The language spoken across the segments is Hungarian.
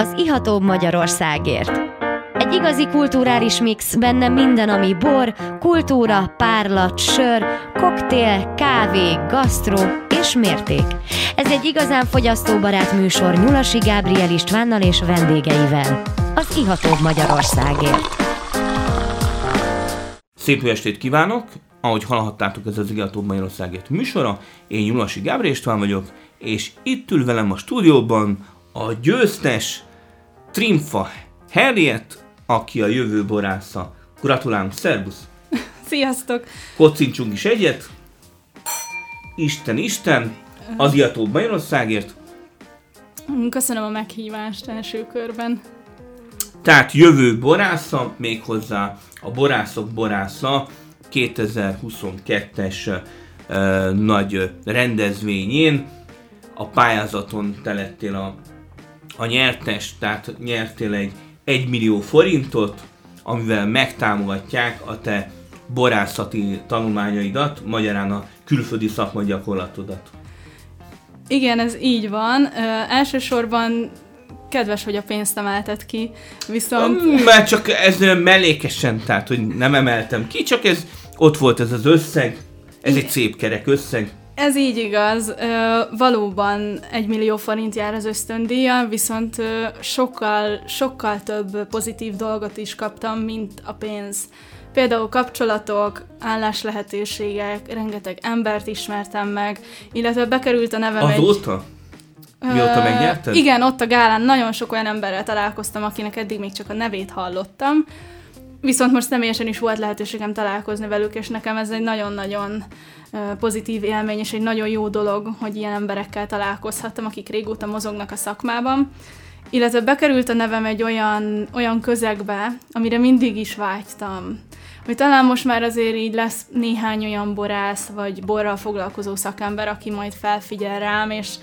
az Iható Magyarországért. Egy igazi kulturális mix, benne minden, ami bor, kultúra, párlat, sör, koktél, kávé, gasztró és mérték. Ez egy igazán fogyasztóbarát műsor Nyulasi Gábriel Istvánnal és vendégeivel. Az Iható Magyarországért. Szép estét kívánok! Ahogy hallhattátok, ez az Iható Magyarországért műsora. Én Nyulasi Gábriel István vagyok, és itt ül velem a stúdióban a győztes Trimfa Harriet, aki a jövő borásza. Gratulálunk, szervusz! Sziasztok! Kocincsunk is egyet. Isten, Isten, az Iható Magyarországért. Köszönöm a meghívást első körben. Tehát jövő borásza, méghozzá a borászok borásza 2022-es uh, nagy rendezvényén. A pályázaton te lettél a, a nyertes, tehát nyertél egy 1 millió forintot, amivel megtámogatják a te borászati tanulmányaidat, magyarán a külföldi szakmai gyakorlatodat. Igen, ez így van. Ö, elsősorban kedves, hogy a pénzt emelted ki, viszont... Mert csak ez mellékesen, tehát hogy nem emeltem ki, csak ez ott volt ez az összeg, ez egy szép kerek összeg. Ez így igaz. Valóban egy millió forint jár az ösztöndíja, viszont sokkal, sokkal több pozitív dolgot is kaptam, mint a pénz. Például kapcsolatok, álláslehetőségek, rengeteg embert ismertem meg, illetve bekerült a nevem egy... Azóta? Mióta Ö, megnyerted? Igen, ott a gálán nagyon sok olyan emberrel találkoztam, akinek eddig még csak a nevét hallottam. Viszont most személyesen is volt lehetőségem találkozni velük, és nekem ez egy nagyon-nagyon pozitív élmény, és egy nagyon jó dolog, hogy ilyen emberekkel találkozhattam, akik régóta mozognak a szakmában. Illetve bekerült a nevem egy olyan, olyan közegbe, amire mindig is vágytam. Hogy talán most már azért így lesz néhány olyan borász, vagy borral foglalkozó szakember, aki majd felfigyel rám, és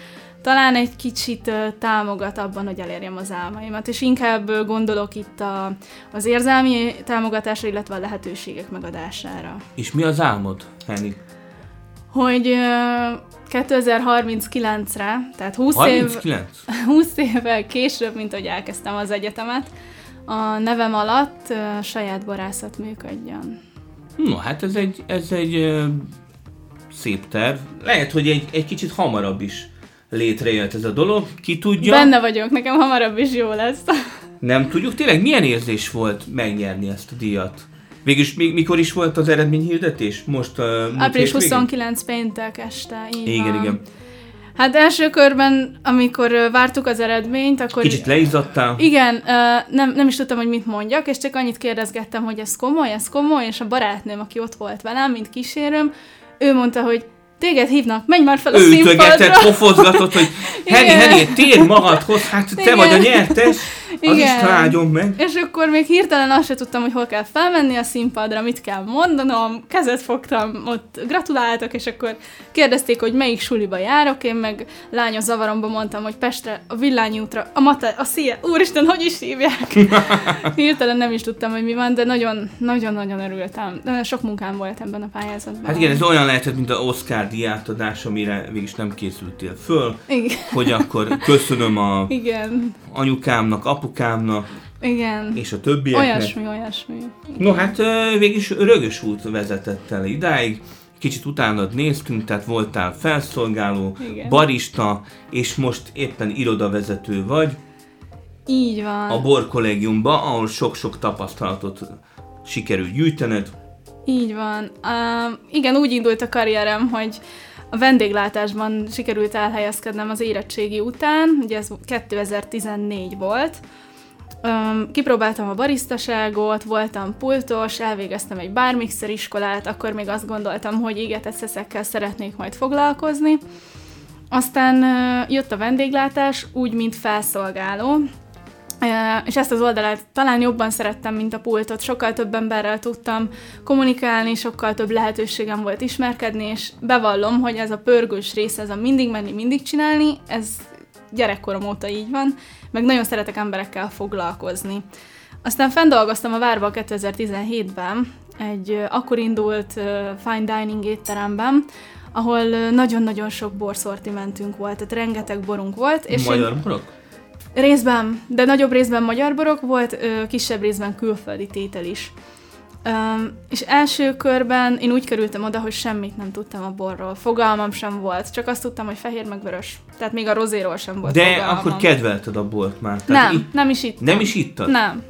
talán egy kicsit támogat abban, hogy elérjem az álmaimat, és inkább gondolok itt a, az érzelmi támogatásra, illetve a lehetőségek megadására. És mi az álmod, Henny? Hogy ö, 2039-re, tehát 20, év, 39? 20 évvel később, mint hogy elkezdtem az egyetemet, a nevem alatt ö, saját borászat működjön. No, hát ez egy, ez egy ö, szép terv. Lehet, hogy egy, egy kicsit hamarabb is létrejött ez a dolog. Ki tudja? Benne vagyok, nekem hamarabb is jó lesz. Nem tudjuk. Tényleg milyen érzés volt megnyerni ezt a díjat? Végülis mi, mikor is volt az eredményhirdetés? Most uh, Április hétvégén? 29 péntek este, így Igen, van. igen. Hát első körben, amikor ö, vártuk az eredményt, akkor... Kicsit leizzadtál? Igen, nem, nem is tudtam, hogy mit mondjak, és csak annyit kérdezgettem, hogy ez komoly, ez komoly, és a barátnőm, aki ott volt velem, mint kísérőm, ő mondta, hogy téged hívnak, menj már fel a Ő ütögetett, színpadra. pofozgatott, hogy Henny. Henny, térj magadhoz, hát te Igen. vagy a nyertes, az Igen. Isten áldjon meg. És akkor még hirtelen azt se tudtam, hogy hol kell felmenni a színpadra, mit kell mondanom, kezet fogtam, ott gratuláltak, és akkor kérdezték, hogy melyik suliba járok, én meg lányos zavaromba mondtam, hogy Pestre, a Villányi útra, a Mata, a Szia, úristen, hogy is hívják? hirtelen nem is tudtam, hogy mi van, de nagyon, nagyon-nagyon örültem. De Sok munkám volt ebben a pályázatban. Hát igen, ez olyan lehetett, mint az Oscar díjátadás, amire végig nem készültél föl, Igen. hogy akkor köszönöm a Igen, anyukámnak, apukámnak igen. és a többieknek. Olyasmi, olyasmi. No hát végig is rögös út vezetett el idáig, kicsit utánad néztünk, tehát voltál felszolgáló, Igen. barista, és most éppen irodavezető vagy Így van. a Bor kollégiumba, ahol sok-sok tapasztalatot sikerült gyűjtened. Így van. Uh, igen, úgy indult a karrierem, hogy a vendéglátásban sikerült elhelyezkednem az érettségi után, ugye ez 2014 volt. Um, kipróbáltam a barisztaságot, voltam pultos, elvégeztem egy bármixer iskolát, akkor még azt gondoltam, hogy égetett szeszekkel szeretnék majd foglalkozni. Aztán uh, jött a vendéglátás, úgy, mint felszolgáló, Ö, és ezt az oldalát talán jobban szerettem, mint a pultot. Sokkal több emberrel tudtam kommunikálni, sokkal több lehetőségem volt ismerkedni, és bevallom, hogy ez a pörgős része, ez a mindig menni, mindig csinálni, ez gyerekkorom óta így van, meg nagyon szeretek emberekkel foglalkozni. Aztán fenndolgoztam a Várba 2017-ben, egy akkor indult fine dining étteremben, ahol nagyon-nagyon sok borszortimentünk volt, tehát rengeteg borunk volt. És én- Magyar borok? Részben, de nagyobb részben magyar borok volt, kisebb részben külföldi tétel is. Um, és első körben én úgy kerültem oda, hogy semmit nem tudtam a borról. Fogalmam sem volt, csak azt tudtam, hogy fehér meg vörös. Tehát még a rozéról sem volt De fogalmam. akkor kedvelted a bort már. Tehát Nem, i- nem is itt. nem is ittad? Nem.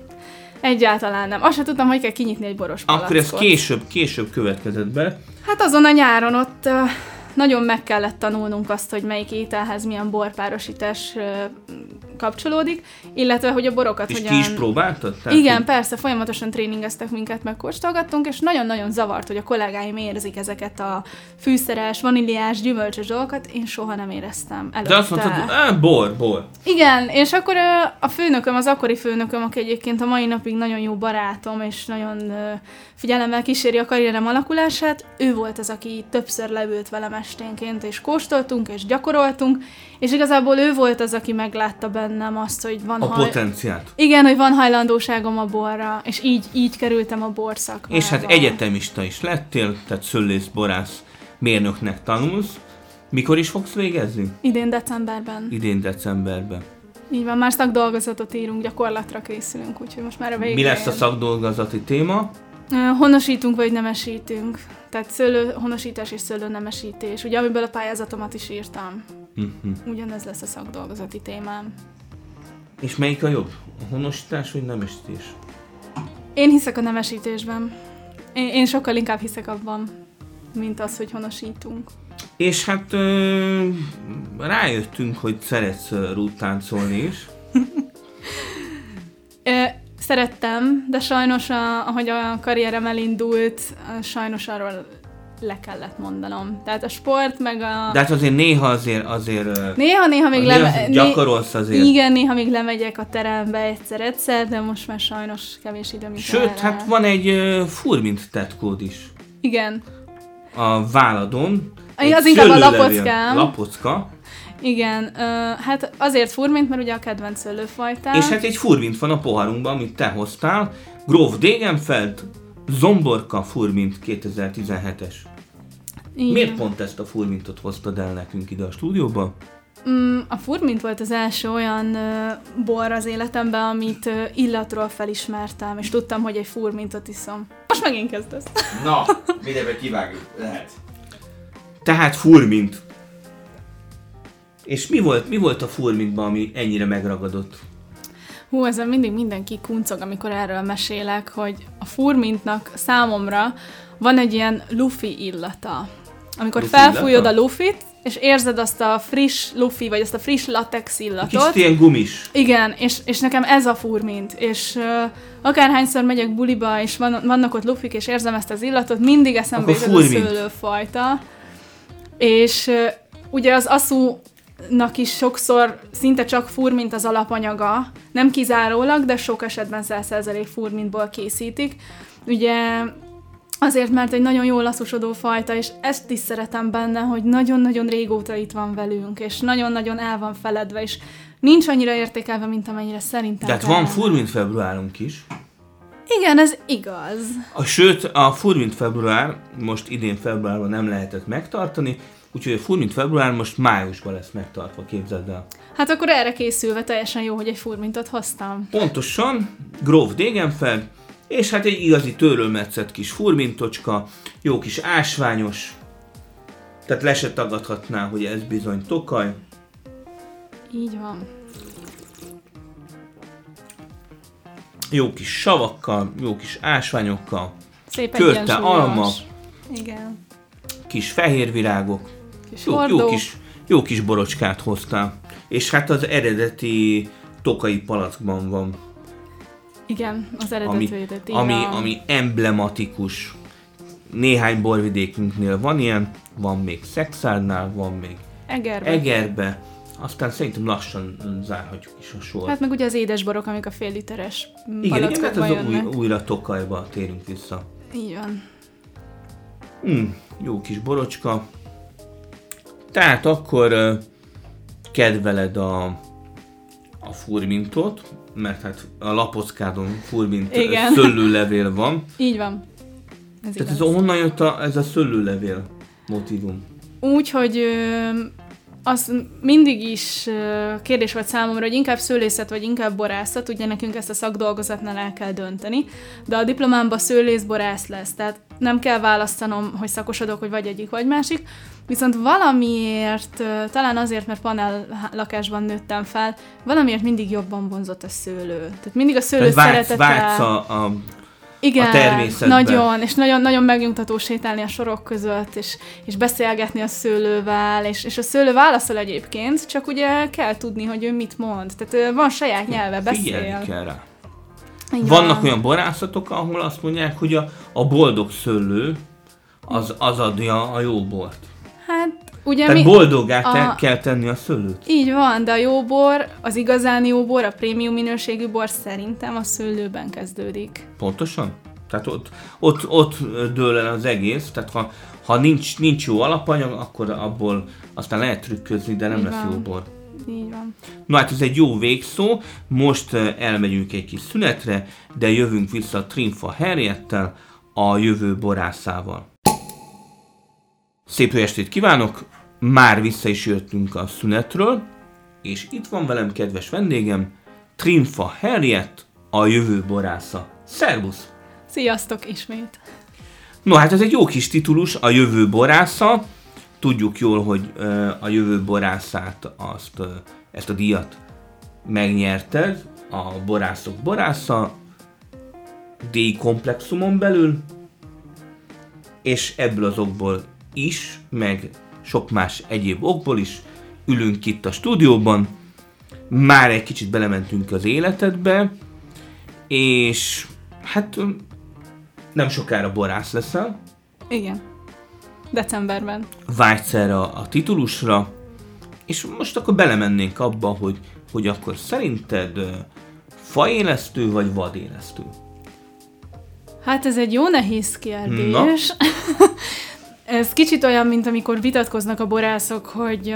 Egyáltalán nem. Azt sem tudtam, hogy kell kinyitni egy boros Akkor ez palackot. később, később következett be. Hát azon a nyáron ott uh, nagyon meg kellett tanulnunk azt, hogy melyik ételhez milyen borpárosítás uh, kapcsolódik, illetve hogy a borokat És hogyan... ki is próbáltad? Tehát, Igen, hogy- persze, folyamatosan tréningeztek minket, meg kóstolgattunk, és nagyon-nagyon zavart, hogy a kollégáim érzik ezeket a fűszeres, vaníliás, gyümölcsös dolgokat, én soha nem éreztem előtte. De azt mondtad, ah, bor, bor. Igen, és akkor a főnököm, az akkori főnököm, aki egyébként a mai napig nagyon jó barátom, és nagyon figyelemmel kíséri a karrierem alakulását, ő volt az, aki többször leült velem esténként, és kóstoltunk, és gyakoroltunk, és igazából ő volt az, aki meglátta bennem azt, hogy van A haj... potenciát. Igen, hogy van hajlandóságom a borra, és így, így kerültem a borszakmába. És hát egyetemista is lettél, tehát szőlész, borász, mérnöknek tanulsz. Mikor is fogsz végezni? Idén decemberben. Idén decemberben. Így van, már szakdolgozatot írunk, gyakorlatra készülünk, úgyhogy most már a végén. Mi lesz a szakdolgozati téma? Honosítunk vagy nemesítünk. Tehát szőlő, honosítás és szőlőnemesítés. Ugye, amiből a pályázatomat is írtam. Mhm. Ugyanez lesz a szakdolgozati témám. És melyik a jobb? A honosítás vagy nemesítés? Én hiszek a nemesítésben. Én, én sokkal inkább hiszek abban, mint az, hogy honosítunk. És hát ö, rájöttünk, hogy szeretsz rúttáncolni is. Szerettem, de sajnos, a, ahogy a karrierem elindult, sajnos arról le kellett mondanom. Tehát a sport, meg a... De hát azért néha azért, azért Néha-néha még néha leme... gyakorolsz azért. Igen, néha még lemegyek a terembe egyszer-egyszer, de most már sajnos kevés időm jut Sőt, erre. hát van egy ö, furmint tetkód is Igen, a váladon. Egy az inkább a lapockám. Lapocka. igen. Ö, hát azért furmint, mert ugye a kedvenc szőlőfajtám. És hát egy furmint van a poharunkban, amit te hoztál. Gróf Degenfeld, Zomborka furmint 2017-es. Igen. Miért pont ezt a furmintot hoztad el nekünk ide a stúdióba? Mm, a furmint volt az első olyan ö, bor az életemben, amit ö, illatról felismertem, és tudtam, hogy egy furmintot iszom. Most megint kezdesz. Na, mindenbe kivágjuk. Lehet. Tehát furmint. És mi volt, mi volt a furmintban, ami ennyire megragadott? Hú, ezen mindig mindenki kuncog, amikor erről mesélek, hogy a furmintnak számomra van egy ilyen lufi illata. Amikor Lufi felfújod illata? a lufit, és érzed azt a friss lufi, vagy azt a friss latex Kicsit illatot. ilyen gumis. Igen, és, és nekem ez a furmint, és uh, akárhányszor megyek buliba, és van, vannak ott lufik, és érzem ezt az illatot, mindig eszembe jut a szőlőfajta. És uh, ugye az aszúnak is sokszor szinte csak furmint az alapanyaga, nem kizárólag, de sok esetben 100% furmintból készítik. Ugye Azért, mert egy nagyon jól lasszusodó fajta, és ezt is szeretem benne, hogy nagyon-nagyon régóta itt van velünk, és nagyon-nagyon el van feledve, és nincs annyira értékelve, mint amennyire szerintem Tehát van furmint februárunk is. Igen, ez igaz. A, sőt, a furmint február most idén februárban nem lehetett megtartani, úgyhogy a furmint február most májusban lesz megtartva, képzeld el. Hát akkor erre készülve teljesen jó, hogy egy furmintot hoztam. Pontosan, Gróf Degenfeld, és hát egy igazi törölmetszett kis furmintocska, jó kis ásványos, tehát le se tagadhatná, hogy ez bizony tokaj. Így van. Jó kis savakkal, jó kis ásványokkal, Szép Körte alma. Igen. kis fehér virágok, Kis jó, hordó. jó, kis, jó kis borocskát hoztál. És hát az eredeti tokai palackban van, Igen, az ami, eredeti eredeti. ami, ami emblematikus. Néhány borvidékünknél van ilyen, van még Szexárnál, van még Egerbe. Egerbe, aztán szerintem lassan zárhatjuk is a sort. Hát meg ugye az édesborok, amik a fél literes igen, igen, hát az új, újra Tokajba térünk vissza. Így van. Hmm, jó kis borocska. Tehát akkor kedveled a, a furmintot, mert hát a lapockádon furmint Igen. szőlőlevél van. Így van. Ez Tehát igaz. ez honnan jött a, ez a szőlőlevél motivum? Úgy, hogy az mindig is kérdés volt számomra, hogy inkább szőlészet vagy inkább borászat, ugye nekünk ezt a szakdolgozatnál el kell dönteni, de a diplomámban szőlész-borász lesz, tehát nem kell választanom, hogy szakosodok, hogy vagy egyik, vagy másik, viszont valamiért, talán azért, mert panel lakásban nőttem fel, valamiért mindig jobban vonzott a szőlő. Tehát mindig a szőlő szeretete... Vágysz a, a igen, a természetben. nagyon, és nagyon, nagyon megnyugtató sétálni a sorok között, és, és beszélgetni a szőlővel, és, és a szőlő válaszol egyébként, csak ugye kell tudni, hogy ő mit mond. Tehát van saját nyelve, beszél. Figyelni kell rá. Igen. Vannak olyan borászatok, ahol azt mondják, hogy a, a boldog szőlő az, az adja a jó bort. Hát Ugye Tehát mi, boldogá a... kell tenni a szőlőt. Így van, de a jó bor, az igazán jó bor, a prémium minőségű bor szerintem a szőlőben kezdődik. Pontosan? Tehát ott, ott, ott dől el az egész, tehát ha, ha nincs, nincs jó alapanyag, akkor abból aztán lehet trükközni, de nem Így lesz van. jó bor. Így van. Na hát ez egy jó végszó, most elmegyünk egy kis szünetre, de jövünk vissza a Trimfa Herjettel, a jövő borászával. Szép jó estét kívánok! Már vissza is jöttünk a szünetről, és itt van velem kedves vendégem, Trimfa Harriet, a jövő borásza. Szervusz! Sziasztok ismét! No hát ez egy jó kis titulus, a jövő borásza. Tudjuk jól, hogy a jövő borászát, azt, ezt a díjat megnyerted, a borászok borásza, díj komplexumon belül, és ebből az okból is, meg sok más egyéb okból is ülünk itt a stúdióban, már egy kicsit belementünk az életedbe, és hát nem sokára borász leszel. Igen. Decemberben. Vágysz erre a titulusra, és most akkor belemennénk abba, hogy, hogy akkor szerinted faélesztő vagy vadélesztő? Hát ez egy jó nehéz kérdés. Ez kicsit olyan, mint amikor vitatkoznak a borászok, hogy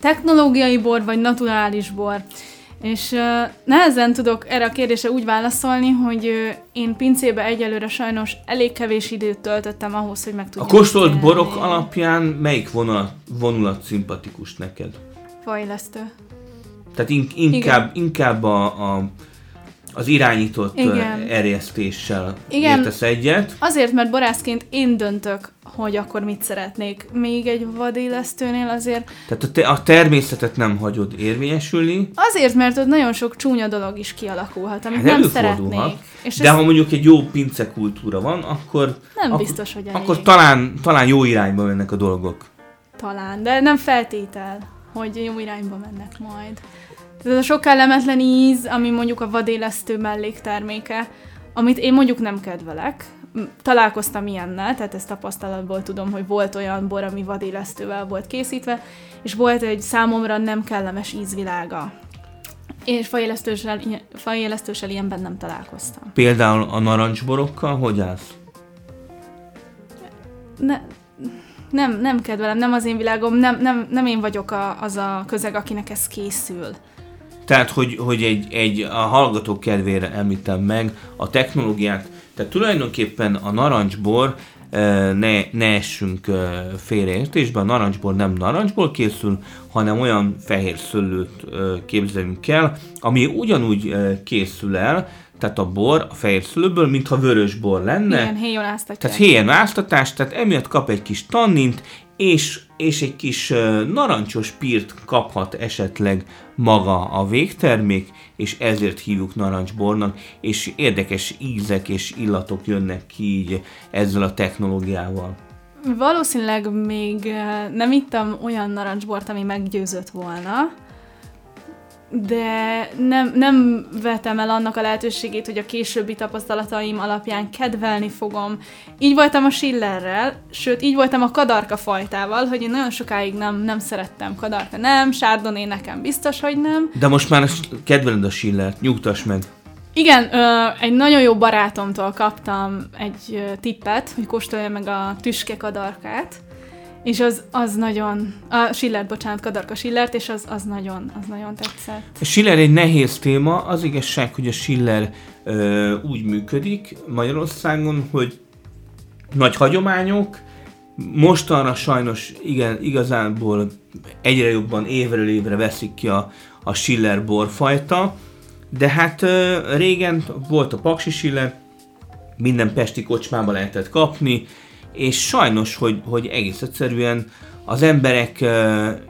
technológiai bor vagy naturális bor. És uh, nehezen tudok erre a kérdésre úgy válaszolni, hogy uh, én pincébe egyelőre sajnos elég kevés időt töltöttem ahhoz, hogy meg tudjam. A kóstolt borok alapján melyik vonulat, vonulat szimpatikus neked? Fajlesztő. Tehát in, inkább, Igen. inkább a, a az irányított Igen. erjesztéssel Igen. értesz egyet. Azért, mert borászként én döntök, hogy akkor mit szeretnék. Még egy vadélesztőnél azért... Tehát a, te, a természetet nem hagyod érvényesülni? Azért, mert ott nagyon sok csúnya dolog is kialakulhat, amit hát nem szeretnék. És De ez... ha mondjuk egy jó pince kultúra van, akkor... Nem ak- biztos, hogy elég. Akkor talán, talán jó irányba mennek a dolgok. Talán, de nem feltétel, hogy jó irányba mennek majd. Ez a sok kellemetlen íz, ami mondjuk a vadélesztő mellékterméke, amit én mondjuk nem kedvelek. Találkoztam ilyennel, tehát ezt tapasztalatból tudom, hogy volt olyan bor, ami vadélesztővel volt készítve, és volt egy számomra nem kellemes ízvilága. És fajélesztősel, fajélesztősel ilyenben nem találkoztam. Például a narancsborokkal hogy állsz? Ne, nem, nem kedvelem, nem az én világom, nem, nem, nem én vagyok a, az a közeg, akinek ez készül. Tehát, hogy, hogy egy, egy a hallgatók kedvére említem meg a technológiát. Tehát tulajdonképpen a narancsbor ne, ne essünk félreértésbe, a narancsbor nem narancsból készül, hanem olyan fehér szőlőt képzelünk el, ami ugyanúgy készül el, tehát a bor a fehér szőlőből, mintha vörös bor lenne. Igen, héjonáztatás. Tehát héjonáztatás, tehát emiatt kap egy kis tannint, és, és egy kis narancsos pírt kaphat esetleg maga a végtermék, és ezért hívjuk narancsbornak, és érdekes ízek és illatok jönnek ki így ezzel a technológiával. Valószínűleg még nem ittam olyan narancsbort, ami meggyőzött volna, de nem, nem vetem el annak a lehetőségét, hogy a későbbi tapasztalataim alapján kedvelni fogom. Így voltam a Schillerrel, sőt, így voltam a kadarka fajtával, hogy én nagyon sokáig nem, nem szerettem kadarka. Nem, Sárdoné nekem biztos, hogy nem. De most már kedveled a Schillert, nyugtass meg. Igen, ö, egy nagyon jó barátomtól kaptam egy tippet, hogy kóstolja meg a tüske kadarkát, és az, az nagyon, a Schiller, bocsánat, Kadarka Schillert, és az, az nagyon, az nagyon tetszett. A Schiller egy nehéz téma, az igazság, hogy a Schiller ö, úgy működik Magyarországon, hogy nagy hagyományok, Mostanra sajnos igen, igazából egyre jobban évről évre veszik ki a, a Schiller borfajta, de hát régen volt a Paksi Schiller, minden pesti kocsmában lehetett kapni, és sajnos, hogy, hogy egész egyszerűen az emberek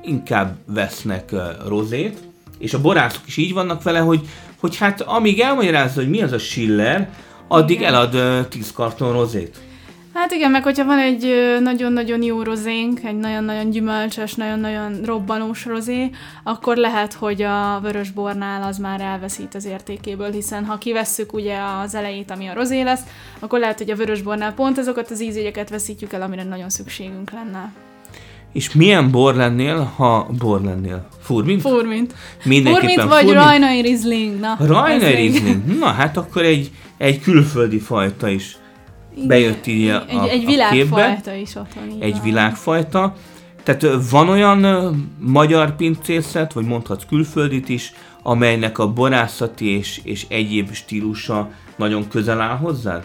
inkább vesznek rozét, és a borászok is így vannak vele, hogy, hogy hát amíg elmagyarázza, hogy mi az a Schiller, addig elad 10 karton rozét. Hát igen, meg hogyha van egy nagyon-nagyon jó rozénk, egy nagyon-nagyon gyümölcsös, nagyon-nagyon robbanós rozé, akkor lehet, hogy a vörösbornál az már elveszít az értékéből, hiszen ha kivesszük ugye az elejét, ami a rozé lesz, akkor lehet, hogy a vörösbornál pont azokat az ízégyeket veszítjük el, amire nagyon szükségünk lenne. És milyen bor lennél, ha bor lennél? Furmint? Furmint. Mindenképpen Furmint vagy furmint. Rajnai Riesling. Na, Rajnai Riesling. Na hát akkor egy, egy külföldi fajta is bejött így a, egy, egy világfajta is ott van. így egy van. világfajta. Tehát van olyan ö, magyar pincészet, vagy mondhatsz külföldit is, amelynek a borászati és, és egyéb stílusa nagyon közel áll hozzád?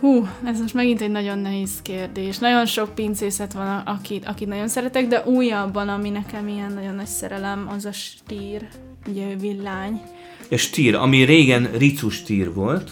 Hú, ez most megint egy nagyon nehéz kérdés. Nagyon sok pincészet van, akit, akit nagyon szeretek, de újabban, ami nekem ilyen nagyon nagy szerelem, az a stír, ugye villány. A stír, ami régen ricu stír volt,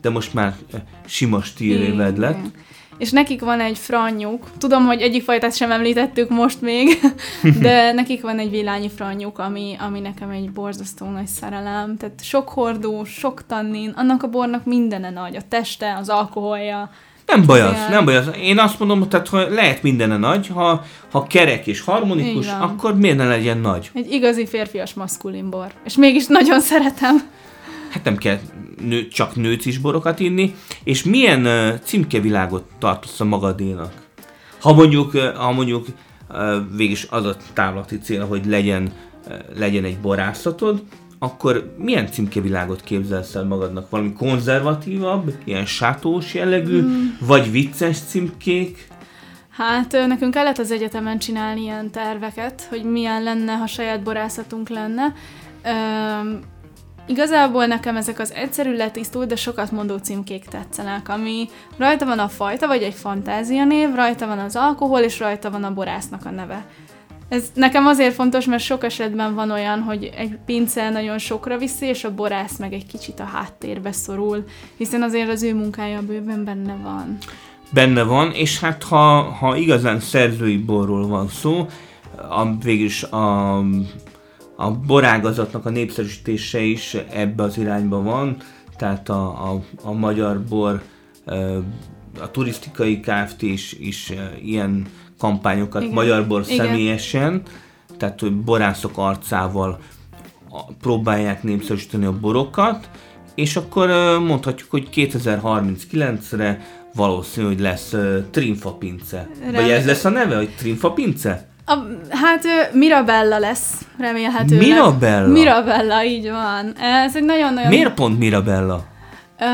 de most már ö, sima stíréved lett. Igen. És nekik van egy franyjuk. Tudom, hogy egyik fajtát sem említettük most még, de nekik van egy villányi franyjuk, ami, ami nekem egy borzasztó nagy szerelem. Tehát sok hordó, sok tannin, annak a bornak mindene nagy. A teste, az alkoholja. Nem baj az, nem baj az. Én azt mondom, tehát ha lehet mindene nagy, ha, ha kerek és harmonikus, akkor miért ne legyen nagy? Egy igazi férfias maszkulin bor. És mégis nagyon szeretem. Hát nem kell nő, csak nőcis borokat inni. És milyen címkevilágot tartasz a magadénak? Ha mondjuk, ha mondjuk végig az a távlati cél, hogy legyen, legyen egy borászatod, akkor milyen címkevilágot képzelsz el magadnak? Valami konzervatívabb, ilyen sátós jellegű, hmm. vagy vicces címkék? Hát nekünk kellett az egyetemen csinálni ilyen terveket, hogy milyen lenne, ha saját borászatunk lenne. Üm, igazából nekem ezek az egyszerű letisztult, de sokat mondó címkék tetszenek, ami rajta van a fajta, vagy egy fantázia név, rajta van az alkohol, és rajta van a borásznak a neve. Ez nekem azért fontos, mert sok esetben van olyan, hogy egy pince nagyon sokra viszi, és a borász meg egy kicsit a háttérbe szorul, hiszen azért az ő munkája bőven benne van. benne van, és hát ha, ha igazán szerzői borról van szó, a, végülis a, a borágazatnak a népszerűsítése is ebbe az irányba van, tehát a, a, a magyar bor, a turisztikai Kft. is, is ilyen kampányokat, Igen. magyar bor Igen. személyesen, tehát hogy borászok arcával próbálják népszerűsíteni a borokat, és akkor mondhatjuk, hogy 2039-re valószínű, hogy lesz Trinfa pince. Vagy Remélem. ez lesz a neve, hogy Trinfa pince? A, hát Mirabella lesz, remélhetőleg. Mirabella? Mirabella, így van. Ez egy nagyon-nagyon... Miért pont Mirabella? Ö,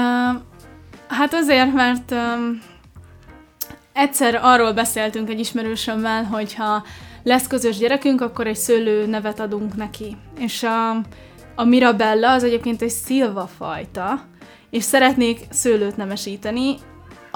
hát azért, mert ö, egyszer arról beszéltünk egy ismerősömmel, hogyha lesz közös gyerekünk, akkor egy szőlő nevet adunk neki. És a, a Mirabella az egyébként egy szilva fajta, és szeretnék szőlőt nemesíteni,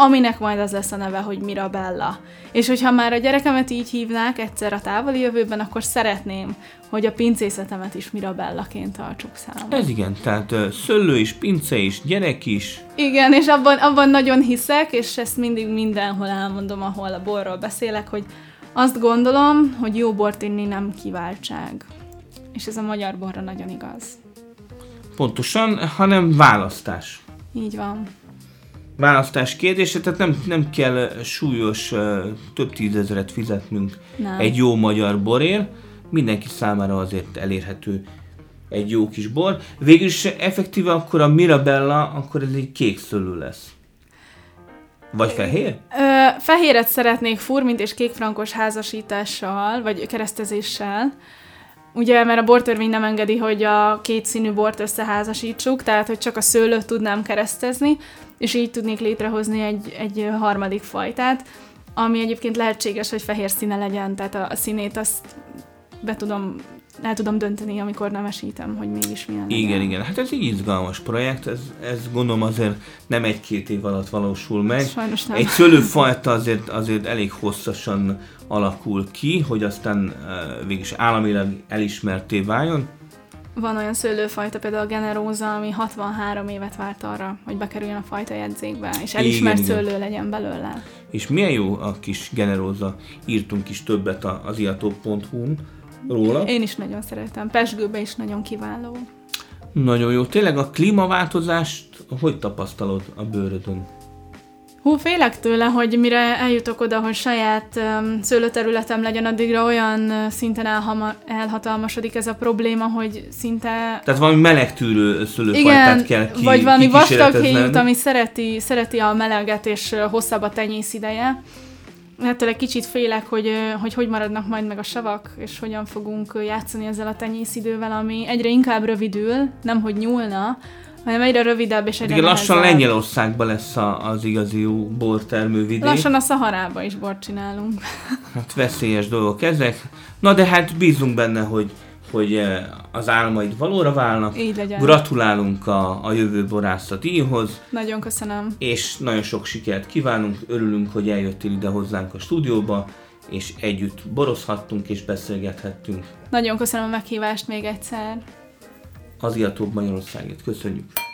aminek majd az lesz a neve, hogy Mirabella. És hogyha már a gyerekemet így hívnák egyszer a távoli jövőben, akkor szeretném, hogy a pincészetemet is Mirabellaként tartsuk számon. Ez igen, tehát uh, szőlő is, pince is, gyerek is. Igen, és abban, abban nagyon hiszek, és ezt mindig mindenhol elmondom, ahol a borról beszélek, hogy azt gondolom, hogy jó bort inni nem kiváltság. És ez a magyar borra nagyon igaz. Pontosan, hanem választás. Így van. Választás kérdése, tehát nem, nem kell súlyos több tízezeret fizetnünk Nem. egy jó magyar borért, mindenki számára azért elérhető egy jó kis bor. Végülis effektíve akkor a Mirabella, akkor ez egy kék szőlő lesz. Vagy fehér? Ö, fehéret szeretnék furmint és kékfrankos házasítással, vagy keresztezéssel. Ugye, mert a bortörvény nem engedi, hogy a két színű bort összeházasítsuk, tehát hogy csak a szőlőt tudnám keresztezni, és így tudnék létrehozni egy, egy harmadik fajtát, ami egyébként lehetséges, hogy fehér színe legyen, tehát a, a színét azt be tudom el tudom dönteni, amikor nemesítem, hogy mégis milyen legyen. Igen, igen. Hát ez egy izgalmas projekt, ez, ez gondolom azért nem egy-két év alatt valósul meg. Sajnos nem. Egy szőlőfajta azért, azért elég hosszasan alakul ki, hogy aztán uh, végülis államilag elismerté váljon. Van olyan szőlőfajta, például a generóza, ami 63 évet várt arra, hogy bekerüljön a fajta jegyzékbe, és elismert Igen, igen. szőlő legyen belőle. És milyen jó a kis generóza, írtunk is többet az iató.hu-n róla. Én is nagyon szeretem. Pesgőbe is nagyon kiváló. Nagyon jó. Tényleg a klímaváltozást hogy tapasztalod a bőrödön? Hú, félek tőle, hogy mire eljutok oda, hogy saját um, szőlőterületem legyen, addigra olyan szinten elhama, elhatalmasodik ez a probléma, hogy szinte... Tehát valami melegtűrő szőlőfajtát kell ki, vagy valami vastag héjút, ami szereti, szereti a meleget és hosszabb a tenyész ideje. Ettől egy kicsit félek, hogy, hogy hogy maradnak majd meg a savak, és hogyan fogunk játszani ezzel a tenyészidővel, ami egyre inkább rövidül, nem hogy nyúlna, hanem egyre rövidebb és egyre lassan. Lengyelországban lesz a, az igazi bortermővidék. Lassan a Szaharába is bort csinálunk. Hát veszélyes dolgok ezek. Na de hát bízunk benne, hogy, hogy eh, az álmaid valóra válnak. Így legyen. Gratulálunk a, a jövő borászat díjhoz, Nagyon köszönöm. és nagyon sok sikert kívánunk. Örülünk, hogy eljöttél ide hozzánk a stúdióba, és együtt borozhattunk és beszélgethettünk. Nagyon köszönöm a meghívást még egyszer. Az Iatóbb Magyarországért köszönjük.